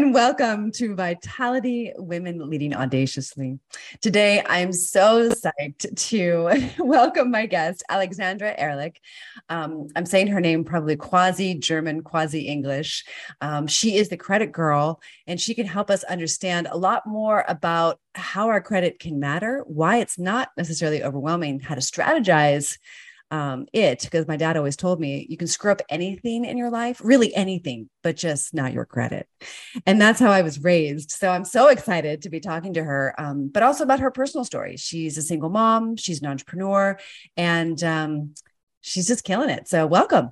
And welcome to Vitality Women Leading Audaciously. Today, I'm so psyched to welcome my guest, Alexandra Ehrlich. Um, I'm saying her name probably quasi German, quasi English. Um, she is the credit girl, and she can help us understand a lot more about how our credit can matter, why it's not necessarily overwhelming, how to strategize um, it because my dad always told me you can screw up anything in your life, really anything, but just not your credit. And that's how I was raised. So I'm so excited to be talking to her, um, but also about her personal story. She's a single mom, she's an entrepreneur, and um, she's just killing it. So welcome.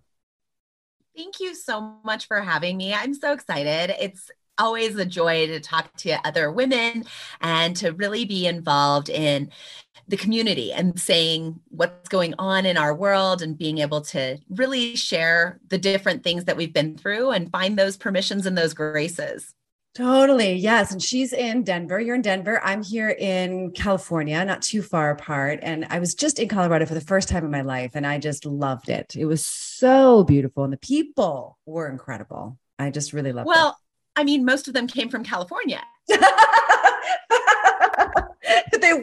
Thank you so much for having me. I'm so excited. It's always a joy to talk to other women and to really be involved in the community and saying what's going on in our world and being able to really share the different things that we've been through and find those permissions and those graces. Totally. Yes. And she's in Denver. You're in Denver. I'm here in California, not too far apart. And I was just in Colorado for the first time in my life and I just loved it. It was so beautiful and the people were incredible. I just really loved well, it. Well, I mean, most of them came from California. they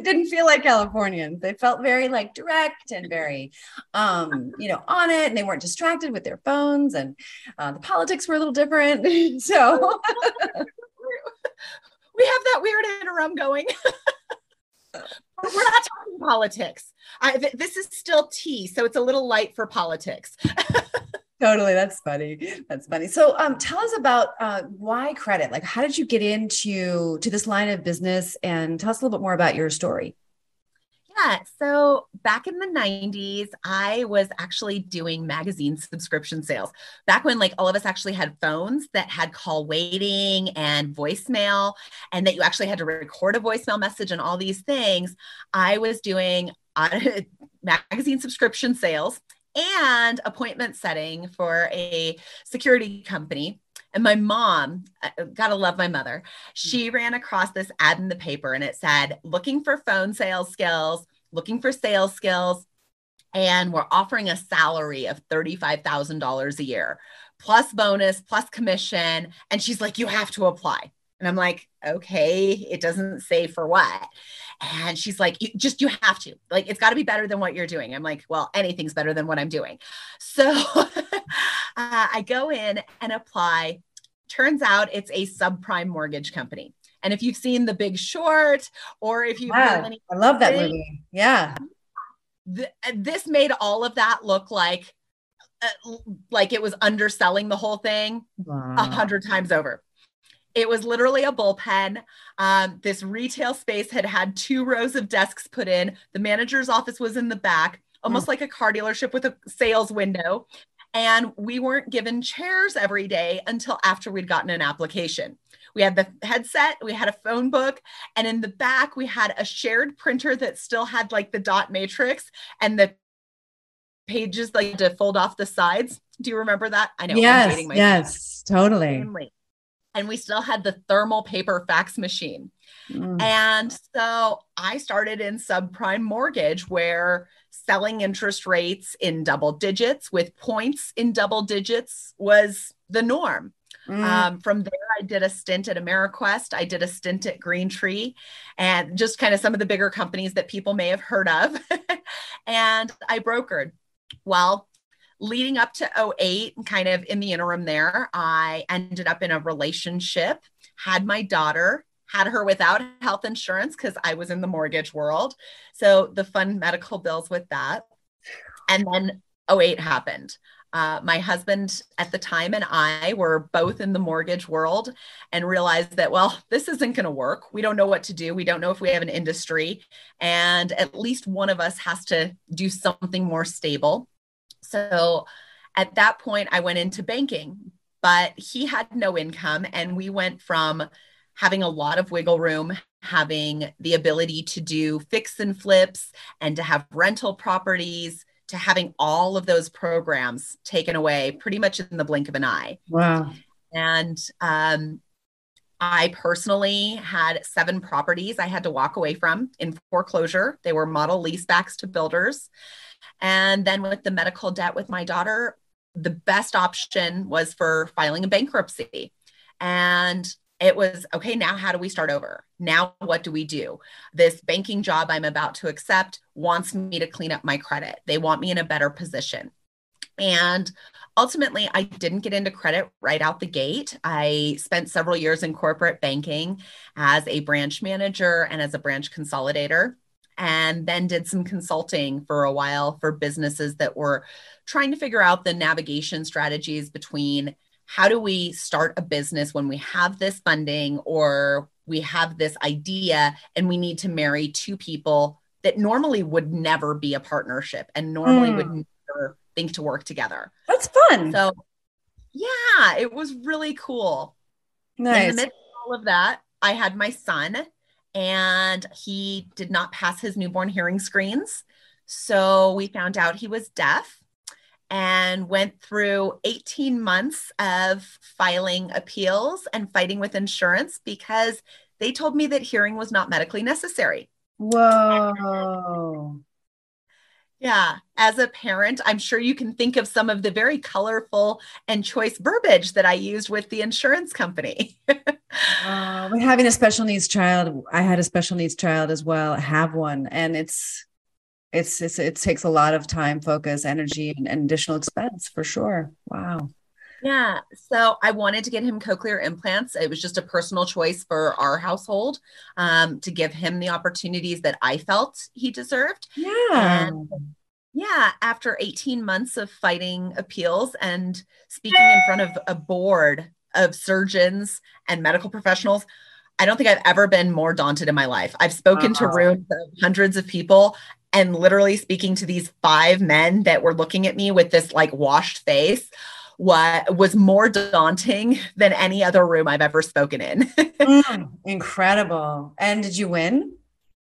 didn't feel like Californians. They felt very like direct and very, um, you know, on it, and they weren't distracted with their phones. And uh, the politics were a little different. so we have that weird interim going. We're not talking politics. I, th- this is still tea, so it's a little light for politics. Totally that's funny that's funny. So um, tell us about uh, why credit? Like how did you get into to this line of business? And tell us a little bit more about your story. Yeah so back in the 90s i was actually doing magazine subscription sales. Back when like all of us actually had phones that had call waiting and voicemail and that you actually had to record a voicemail message and all these things i was doing uh, magazine subscription sales and appointment setting for a security company. And my mom, uh, gotta love my mother, she ran across this ad in the paper and it said, looking for phone sales skills, looking for sales skills, and we're offering a salary of $35,000 a year, plus bonus, plus commission. And she's like, you have to apply. And I'm like, okay, it doesn't say for what. And she's like, you just, you have to, like, it's got to be better than what you're doing. I'm like, well, anything's better than what I'm doing. So uh, I go in and apply. Turns out it's a subprime mortgage company. And if you've seen The Big Short or if you've any, I love that movie. Yeah. Th- this made all of that look like uh, like it was underselling the whole thing a wow. hundred times over. It was literally a bullpen. Um, this retail space had had two rows of desks put in. The manager's office was in the back, almost mm. like a car dealership with a sales window. And we weren't given chairs every day until after we'd gotten an application. We had the headset, we had a phone book, and in the back, we had a shared printer that still had like the dot matrix and the pages like to fold off the sides. Do you remember that? I know. Yes, yes, totally and we still had the thermal paper fax machine. Mm. And so I started in subprime mortgage where selling interest rates in double digits with points in double digits was the norm. Mm. Um, from there, I did a stint at AmeriQuest. I did a stint at Green Tree and just kind of some of the bigger companies that people may have heard of. and I brokered. Well, leading up to 08 kind of in the interim there i ended up in a relationship had my daughter had her without health insurance because i was in the mortgage world so the fun medical bills with that and then 08 happened uh, my husband at the time and I were both in the mortgage world and realized that, well, this isn't going to work. We don't know what to do. We don't know if we have an industry. And at least one of us has to do something more stable So at that point, I went into banking, but he had no income. And we went from having a lot of wiggle room, having the ability to do fix and flips and to have rental properties to having all of those programs taken away pretty much in the blink of an eye. Wow. And um, I personally had seven properties I had to walk away from in foreclosure. They were model leasebacks to builders. And then with the medical debt with my daughter, the best option was for filing a bankruptcy. And it was okay, now how do we start over? Now, what do we do? This banking job I'm about to accept wants me to clean up my credit. They want me in a better position. And ultimately, I didn't get into credit right out the gate. I spent several years in corporate banking as a branch manager and as a branch consolidator, and then did some consulting for a while for businesses that were trying to figure out the navigation strategies between how do we start a business when we have this funding or we have this idea and we need to marry two people that normally would never be a partnership and normally mm. would never think to work together. That's fun. So, yeah, it was really cool. Nice. In the midst of all of that, I had my son and he did not pass his newborn hearing screens. So we found out he was deaf and went through 18 months of filing appeals and fighting with insurance because they told me that hearing was not medically necessary. Whoa. Yeah, as a parent, I'm sure you can think of some of the very colorful and choice verbiage that I used with the insurance company. uh, having a special needs child, I had a special needs child as well, have one, and it's it's, it's it takes a lot of time, focus, energy, and, and additional expense for sure. Wow. Yeah. So I wanted to get him cochlear implants. It was just a personal choice for our household um, to give him the opportunities that I felt he deserved. Yeah. And yeah. After 18 months of fighting appeals and speaking in front of a board of surgeons and medical professionals, I don't think I've ever been more daunted in my life. I've spoken to rooms of hundreds of people and literally speaking to these five men that were looking at me with this like washed face what was more daunting than any other room I've ever spoken in. mm, incredible. And did you win?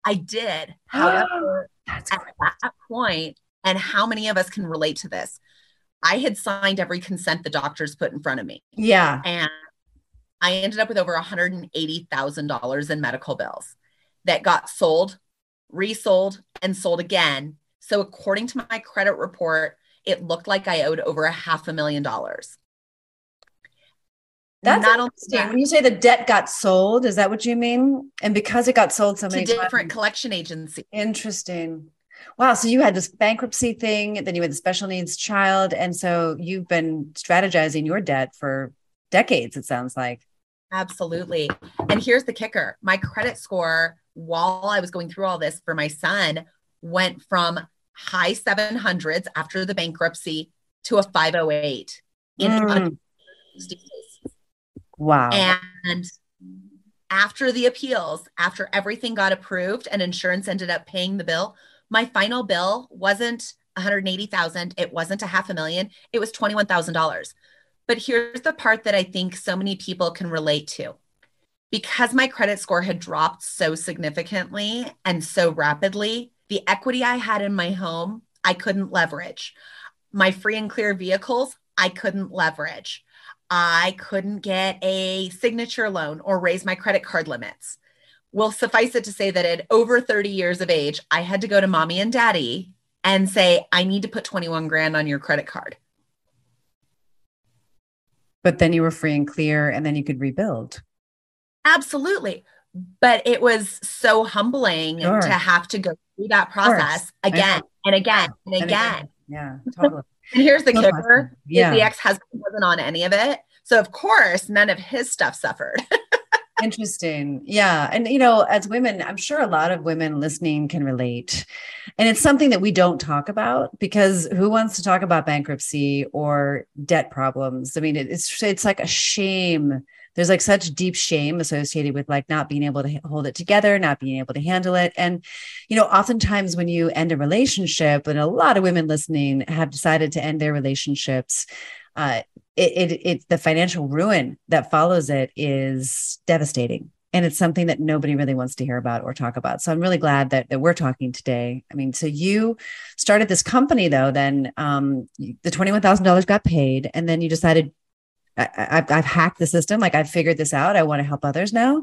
I did. However, at that point, and how many of us can relate to this? I had signed every consent the doctors put in front of me. Yeah. And I ended up with over $180,000 in medical bills that got sold resold, and sold again. So, according to my credit report, it looked like I owed over a half a million dollars. That's not interesting. That, when you say the debt got sold, is that what you mean? And because it got sold so many different times, collection agencies. Interesting. Wow. So you had this bankruptcy thing, then you had the special needs child. And so you've been strategizing your debt for decades, it sounds like. Absolutely. And here's the kicker my credit score while I was going through all this for my son went from high 700s after the bankruptcy to a 508 in mm. Wow. And after the appeals, after everything got approved and insurance ended up paying the bill, my final bill wasn't 180,000, it wasn't a half a million, it was $21,000. But here's the part that I think so many people can relate to because my credit score had dropped so significantly and so rapidly, the equity I had in my home, I couldn't leverage. My free and clear vehicles, I couldn't leverage. I couldn't get a signature loan or raise my credit card limits. Well, suffice it to say that at over 30 years of age, I had to go to mommy and daddy and say, I need to put 21 grand on your credit card. But then you were free and clear, and then you could rebuild. Absolutely. But it was so humbling sure. to have to go through that process again and again and, and again. again. Yeah, totally. and here's the so kicker yeah. the ex-husband wasn't on any of it. So of course, none of his stuff suffered. Interesting. Yeah. And, you know, as women, I'm sure a lot of women listening can relate. And it's something that we don't talk about because who wants to talk about bankruptcy or debt problems? I mean, it's, it's like a shame there's like such deep shame associated with like not being able to hold it together, not being able to handle it. And, you know, oftentimes when you end a relationship, and a lot of women listening have decided to end their relationships, uh, it, it, it the financial ruin that follows it is devastating and it's something that nobody really wants to hear about or talk about. So I'm really glad that, that we're talking today. I mean, so you started this company though, then um, the $21,000 got paid and then you decided I, I've, I've hacked the system. Like I've figured this out. I want to help others now.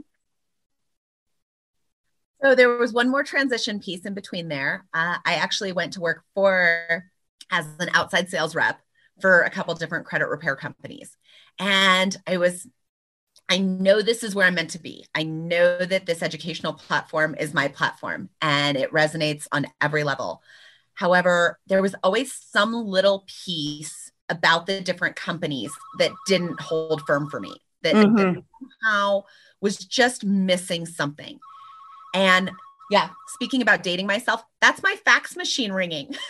So there was one more transition piece in between there. Uh, I actually went to work for as an outside sales rep for a couple different credit repair companies. And I was I know this is where I'm meant to be. I know that this educational platform is my platform and it resonates on every level. However, there was always some little piece about the different companies that didn't hold firm for me, that, mm-hmm. that somehow was just missing something. And yeah, speaking about dating myself, that's my fax machine ringing.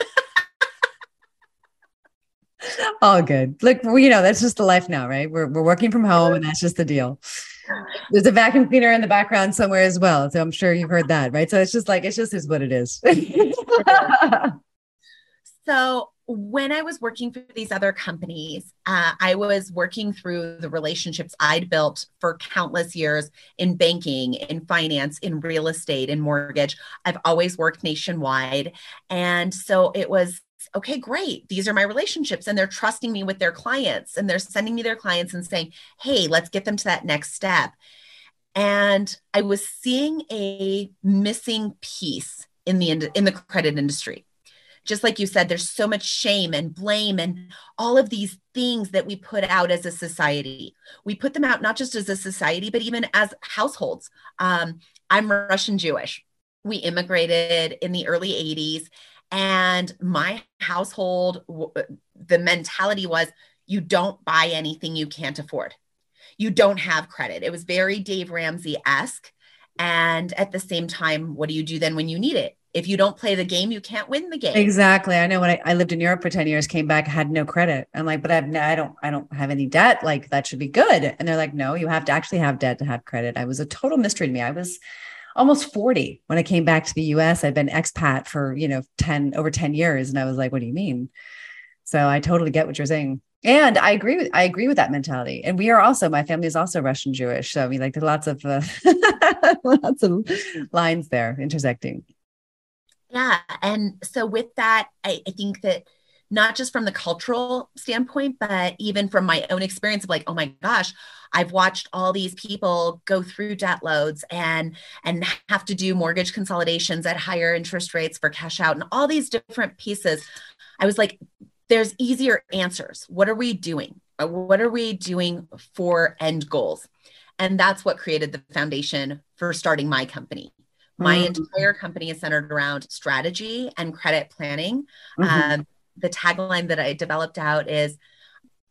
All good. Look, you know, that's just the life now, right? We're, we're working from home and that's just the deal. There's a vacuum cleaner in the background somewhere as well. So I'm sure you've heard that, right? So it's just like, it's just is what it is. so when I was working for these other companies, uh, I was working through the relationships I'd built for countless years in banking, in finance, in real estate, in mortgage. I've always worked nationwide. And so it was okay, great. These are my relationships. And they're trusting me with their clients and they're sending me their clients and saying, hey, let's get them to that next step. And I was seeing a missing piece in the in the credit industry. Just like you said, there's so much shame and blame and all of these things that we put out as a society. We put them out not just as a society, but even as households. Um, I'm Russian Jewish. We immigrated in the early 80s and my household, the mentality was you don't buy anything you can't afford. You don't have credit. It was very Dave Ramsey esque. And at the same time, what do you do then when you need it? If you don't play the game, you can't win the game. Exactly. I know when I, I lived in Europe for 10 years, came back, had no credit. I'm like, but I've, I don't, I don't have any debt. Like that should be good. And they're like, no, you have to actually have debt to have credit. I was a total mystery to me. I was, almost 40 when I came back to the US. I'd been expat for, you know, 10 over 10 years. And I was like, what do you mean? So I totally get what you're saying. And I agree with I agree with that mentality. And we are also my family is also Russian Jewish. So I mean, like there's lots of uh, lots of lines there intersecting. Yeah, and so with that, I, I think that not just from the cultural standpoint, but even from my own experience of like, oh my gosh, I've watched all these people go through debt loads and and have to do mortgage consolidations at higher interest rates for cash out and all these different pieces. I was like, there's easier answers. What are we doing? Uh, what are we doing for end goals? And that's what created the foundation for starting my company. My mm-hmm. entire company is centered around strategy and credit planning. Mm-hmm. Um, the tagline that I developed out is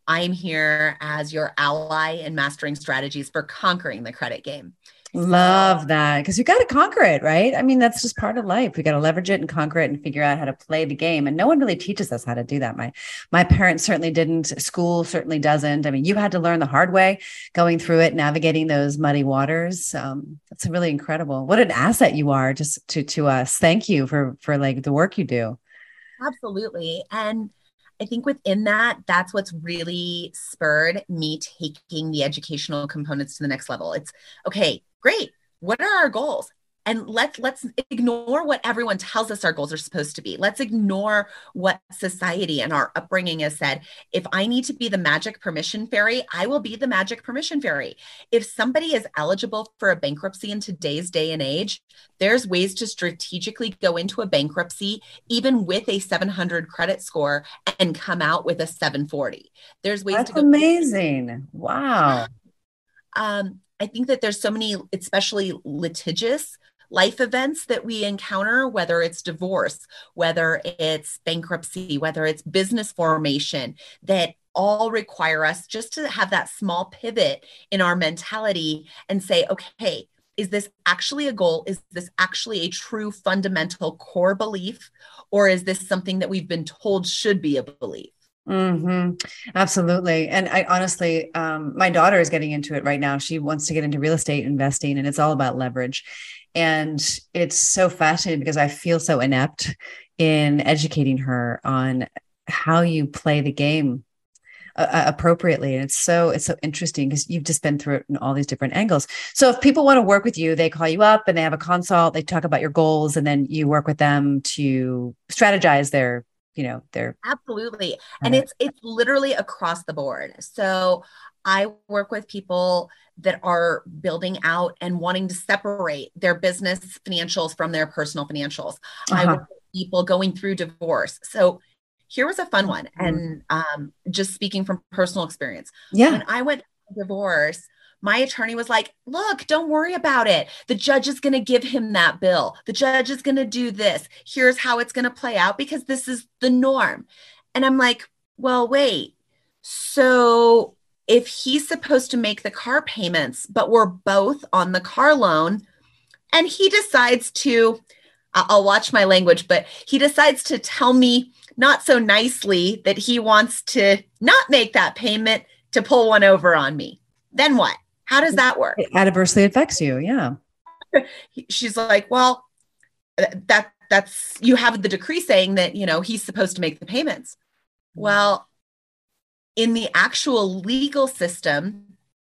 I'm here as your ally in mastering strategies for conquering the credit game. Love that because you got to conquer it, right? I mean, that's just part of life. We got to leverage it and conquer it and figure out how to play the game. And no one really teaches us how to do that. My my parents certainly didn't. School certainly doesn't. I mean, you had to learn the hard way, going through it, navigating those muddy waters. Um, that's really incredible. What an asset you are just to to us. Thank you for for like the work you do. Absolutely. And I think within that, that's what's really spurred me taking the educational components to the next level. It's okay, great. What are our goals? and let's let's ignore what everyone tells us our goals are supposed to be. Let's ignore what society and our upbringing has said. If i need to be the magic permission fairy i will be the magic permission fairy. If somebody is eligible for a bankruptcy in today's day and age there's ways to strategically go into a bankruptcy even with a 700 credit score and come out with a 740 there's ways That's to go amazing. Wow. Um I think that there's so many, especially litigious life events that we encounter, whether it's divorce, whether it's bankruptcy, whether it's business formation, that all require us just to have that small pivot in our mentality and say, okay, is this actually a goal? Is this actually a true fundamental core belief? Or is this something that we've been told should be a belief? Mm-hmm. Absolutely. And I honestly, um, my daughter is getting into it right now. She wants to get into real estate investing, and it's all about leverage. And it's so fascinating because I feel so inept in educating her on how you play the game uh, uh appropriately and it's so it's so interesting because you've just been through it in all these different angles so if people want to work with you they call you up and they have a consult they talk about your goals and then you work with them to strategize their you know they're absolutely. And it's it's literally across the board. So i work with people that are building out and wanting to separate their business financials from their personal financials. Uh-huh. i work with people going through divorce. So here was a fun one mm-hmm. and um, just speaking from personal experience. Yeah. When i went divorce my attorney was like, Look, don't worry about it. The judge is going to give him that bill. The judge is going to do this. Here's how it's going to play out because this is the norm. And I'm like, Well, wait. So if he's supposed to make the car payments, but we're both on the car loan, and he decides to, I'll watch my language, but he decides to tell me not so nicely that he wants to not make that payment to pull one over on me. Then what? How does that work? It adversely affects you. Yeah. She's like, well, that that's you have the decree saying that, you know, he's supposed to make the payments. Well, in the actual legal system,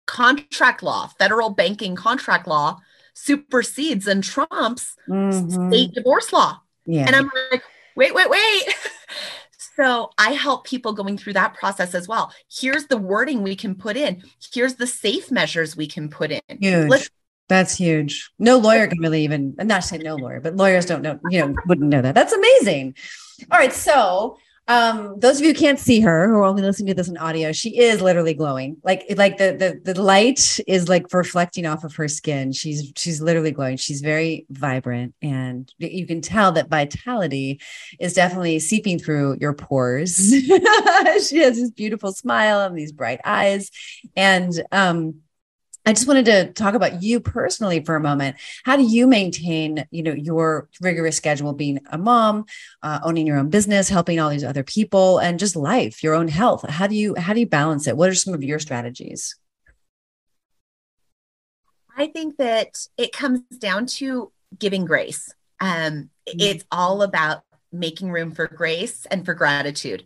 contract law, federal banking contract law supersedes and trumps mm-hmm. state divorce law. Yeah. And I'm like, wait, wait, wait. So I help people going through that process as well. Here's the wording we can put in. Here's the safe measures we can put in. Huge. Let's- that's huge. No lawyer can really even, I'm not saying no lawyer, but lawyers don't know, you know, wouldn't know that. That's amazing. All right. So um, those of you who can't see her who are only listening to this in audio, she is literally glowing. Like like the the the light is like reflecting off of her skin. She's she's literally glowing. She's very vibrant, and you can tell that vitality is definitely seeping through your pores. she has this beautiful smile and these bright eyes, and um I just wanted to talk about you personally for a moment. How do you maintain, you know, your rigorous schedule, being a mom, uh, owning your own business, helping all these other people, and just life, your own health? How do you how do you balance it? What are some of your strategies? I think that it comes down to giving grace. Um, mm-hmm. It's all about making room for grace and for gratitude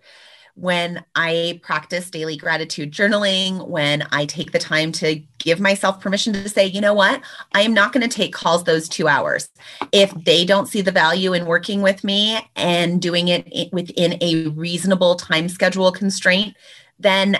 when I practice daily gratitude journaling, when I take the time to give myself permission to say, you know what, I am not going to take calls those two hours. If they don't see the value in working with me and doing it within a reasonable time schedule constraint, then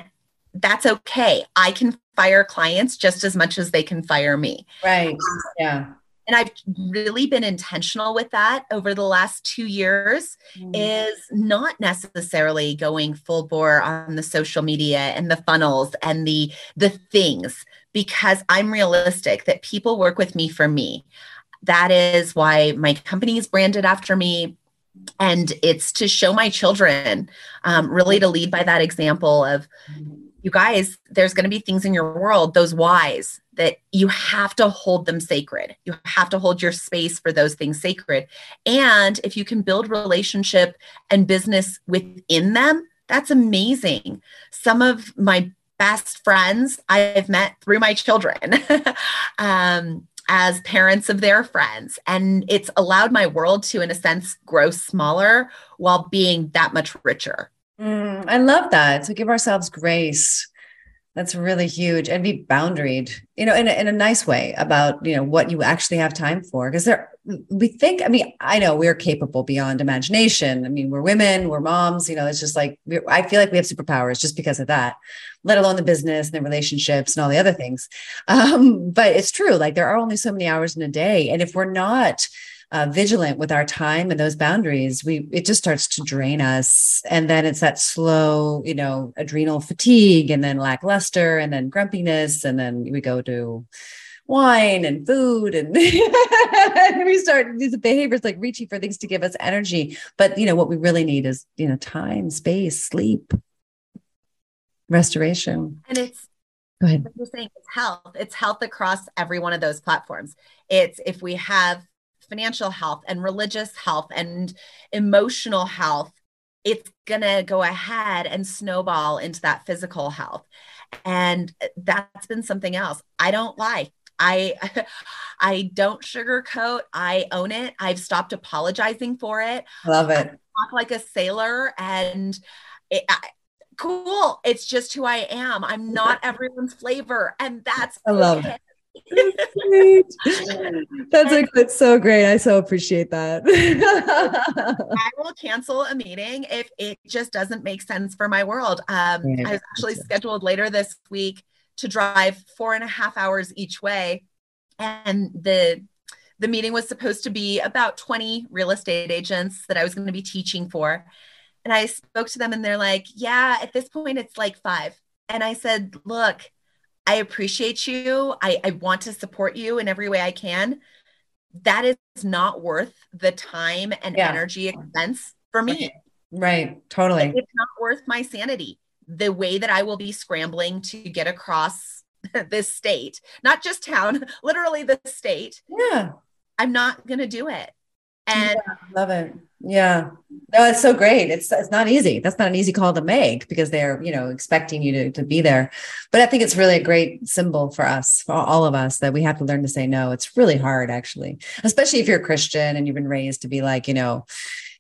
that's okay. I can fire clients just as much as they can fire me. Right. Yeah and I've really been intentional with that over the last two years mm. is not necessarily going full bore on the social media and the funnels and the the things because I'm realistic that people work with me for me. That is why my company is branded after me. And it's to show my children, um, really to lead by that example of, you guys, there's going to be things in your world, those whys that you have to hold them sacred. You have to hold your space for those things sacred. And if you can build relationship and business within them, that's amazing. Some of my best friends I've met through my children. um, as parents of their friends. And it's allowed my world to, in a sense, grow smaller while being that much richer. Mm, I love that. To give ourselves grace. That's really huge and be boundaried, you know, in a, in a nice way about, you know, what you actually have time for. Because there, we think, I mean, I know we're capable beyond imagination. I mean, we're women, we're moms, you know, it's just like, I feel like we have superpowers just because of that, let alone the business and the relationships and all the other things. Um, but it's true. Like there are only so many hours in a day. And if we're not, uh, vigilant with our time and those boundaries, we it just starts to drain us, and then it's that slow, you know, adrenal fatigue, and then lackluster, and then grumpiness, and then we go to wine and food and, and we start these behaviors like reaching for things to give us energy. But you know what we really need is you know time space sleep restoration. And it's go ahead. you're saying it's health. It's health across every one of those platforms. It's if we have financial health and religious health and emotional health it's going to go ahead and snowball into that physical health. And eh, that's been something else. I don't lie. I I don't sugarcoat. I own it. I've stopped apologizing for it. Love it. I talk like a sailor and it, I, cool. It's just who I am. I'm not everyone's flavor and that's I love okay. it. That's like that's so great. I so appreciate that. I will cancel a meeting if it just doesn't make sense for my world. Um, I was actually scheduled later this week to drive four and a half hours each way, and the the meeting was supposed to be about 20 real estate agents that I was going to be teaching for. And I spoke to them and they're like, yeah, at this point, it's like five. And I said, look, I appreciate you. I, I want to support you in every way I can. That is not worth the time and yeah. energy expense for me. Right. Totally. It's not worth my sanity. The way that I will be scrambling to get across this state, not just town, literally the state. Yeah. I'm not going to do it. And yeah, love it. Yeah. No, it's so great. It's it's not easy. That's not an easy call to make because they're, you know, expecting you to, to be there. But I think it's really a great symbol for us, for all of us, that we have to learn to say no. It's really hard, actually, especially if you're a Christian and you've been raised to be like, you know,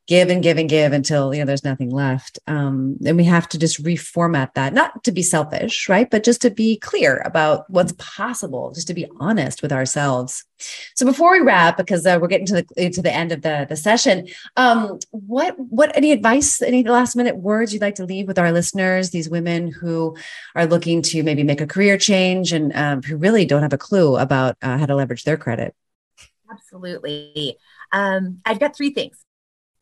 give and give and give until you know there's nothing left. Um, and we have to just reformat that not to be selfish right but just to be clear about what's possible just to be honest with ourselves. So before we wrap because uh, we're getting to the to the end of the the session um, what what any advice any last minute words you'd like to leave with our listeners these women who are looking to maybe make a career change and um, who really don't have a clue about uh, how to leverage their credit? Absolutely. Um, i've got three things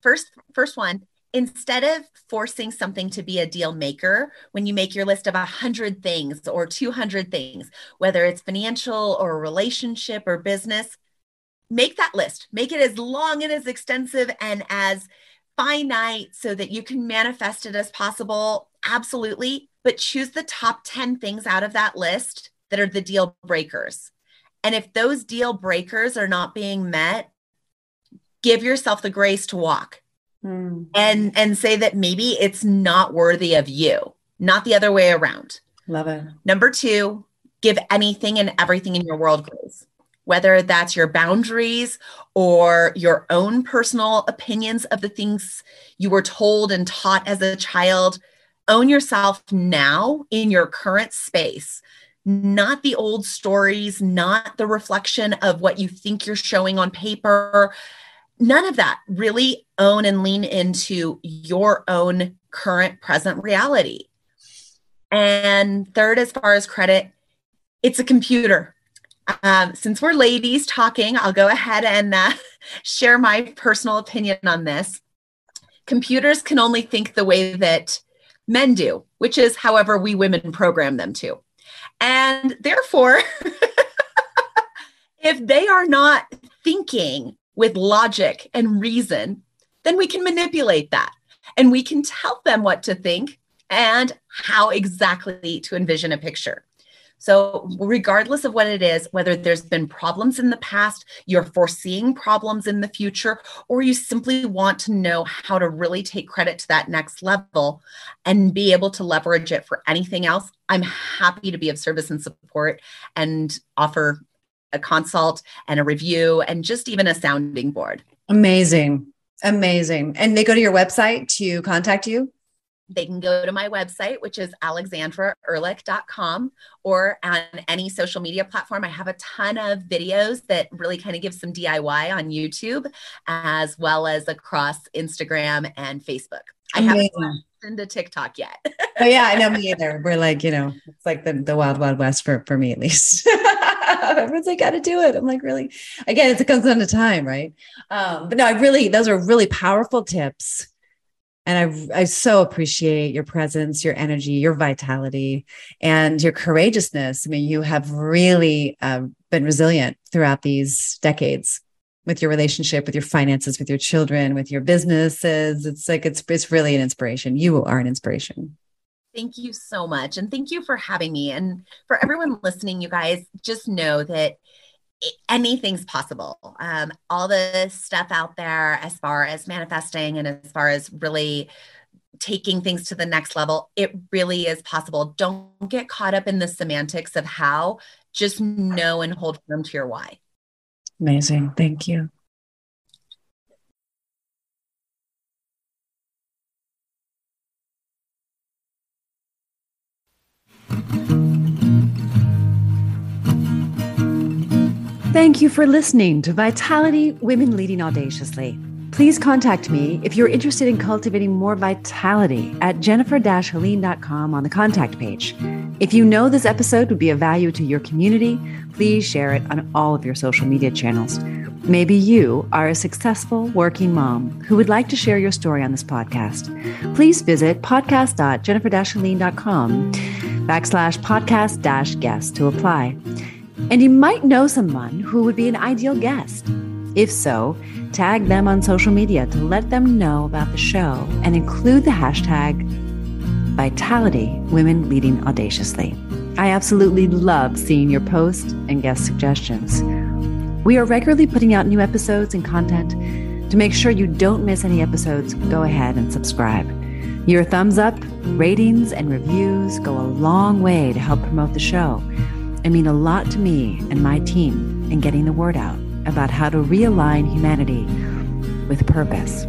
first first one instead of forcing something to be a deal maker when you make your list of 100 things or 200 things whether it's financial or relationship or business make that list. Make it as long and as extensive and as finite so that you can manifest it as possible. Absolutely. But choose the top 10 things out of that list that are the deal breakers. And if those deal breakers are not being met give yourself the grace to walk mm. and and say that maybe it's not worthy of you not the other way around. Love it. Number two give anything and everything in your world grace whether that's your boundaries or your own personal opinions of the things you were told and taught as a child. Own yourself now in your current space not the old stories, not the reflection of what you think you're showing on paper, none of that really own and lean into your own current present reality. And third, as far as credit, it's a computer. Um, since we're ladies talking, I'll go ahead and uh, share my personal opinion on this. Computers can only think the way that men do, which is however we women program them to. And therefore, if they are not thinking with logic and reason, then we can manipulate that and we can tell them what to think and how exactly to envision a picture. So, regardless of what it is, whether there's been problems in the past, you're foreseeing problems in the future, or you simply want to know how to really take credit to that next level and be able to leverage it for anything else, I'm happy to be of service and support and offer a consult and a review and just even a sounding board. Amazing. Amazing. And they go to your website to contact you? They can go to my website, which is alexandraehrlich.com, or on any social media platform. I have a ton of videos that really kind of give some DIY on YouTube, as well as across Instagram and Facebook. Amazing. I haven't into TikTok yet. oh yeah, I know me either. We're like, you know, it's like the, the wild, wild west for, for me at least. Everyone's like, got to do it. I'm like, really? Again, it comes down to time, right? Um, but no, I really, those are really powerful tips. And I, I so appreciate your presence, your energy, your vitality, and your courageousness. I mean, you have really uh, been resilient throughout these decades with your relationship, with your finances, with your children, with your businesses. It's like it's it's really an inspiration. You are an inspiration. Thank you so much. And thank you for having me. And for everyone listening, you guys just know that anything's possible. Um, all the stuff out there as far as manifesting and as far as really taking things to the next level, it really is possible. Don't get caught up in the semantics of how, just know and hold firm to your why. Amazing. Thank you. Thank you for listening to Vitality Women Leading Audaciously. Please contact me if you're interested in cultivating more vitality at jennifer-helene.com on the contact page. If you know this episode would be of value to your community, please share it on all of your social media channels. Maybe you are a successful working mom who would like to share your story on this podcast. Please visit podcast.jennifer-helene.com backslash podcast dash guest to apply. And you might know someone who would be an ideal guest. If so, tag them on social media to let them know about the show and include the hashtag Vitality Women Leading Audaciously. I absolutely love seeing your posts and guest suggestions. We are regularly putting out new episodes and content. To make sure you don't miss any episodes, go ahead and subscribe. Your thumbs up, ratings, and reviews go a long way to help promote the show and mean a lot to me and my team in getting the word out about how to realign humanity with purpose.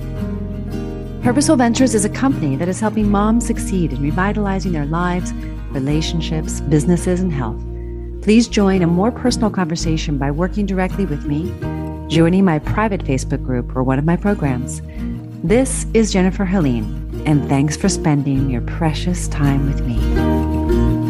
Purposeful Ventures is a company that is helping moms succeed in revitalizing their lives, relationships, businesses, and health. Please join a more personal conversation by working directly with me, joining my private Facebook group, or one of my programs. This is Jennifer Helene, and thanks for spending your precious time with me.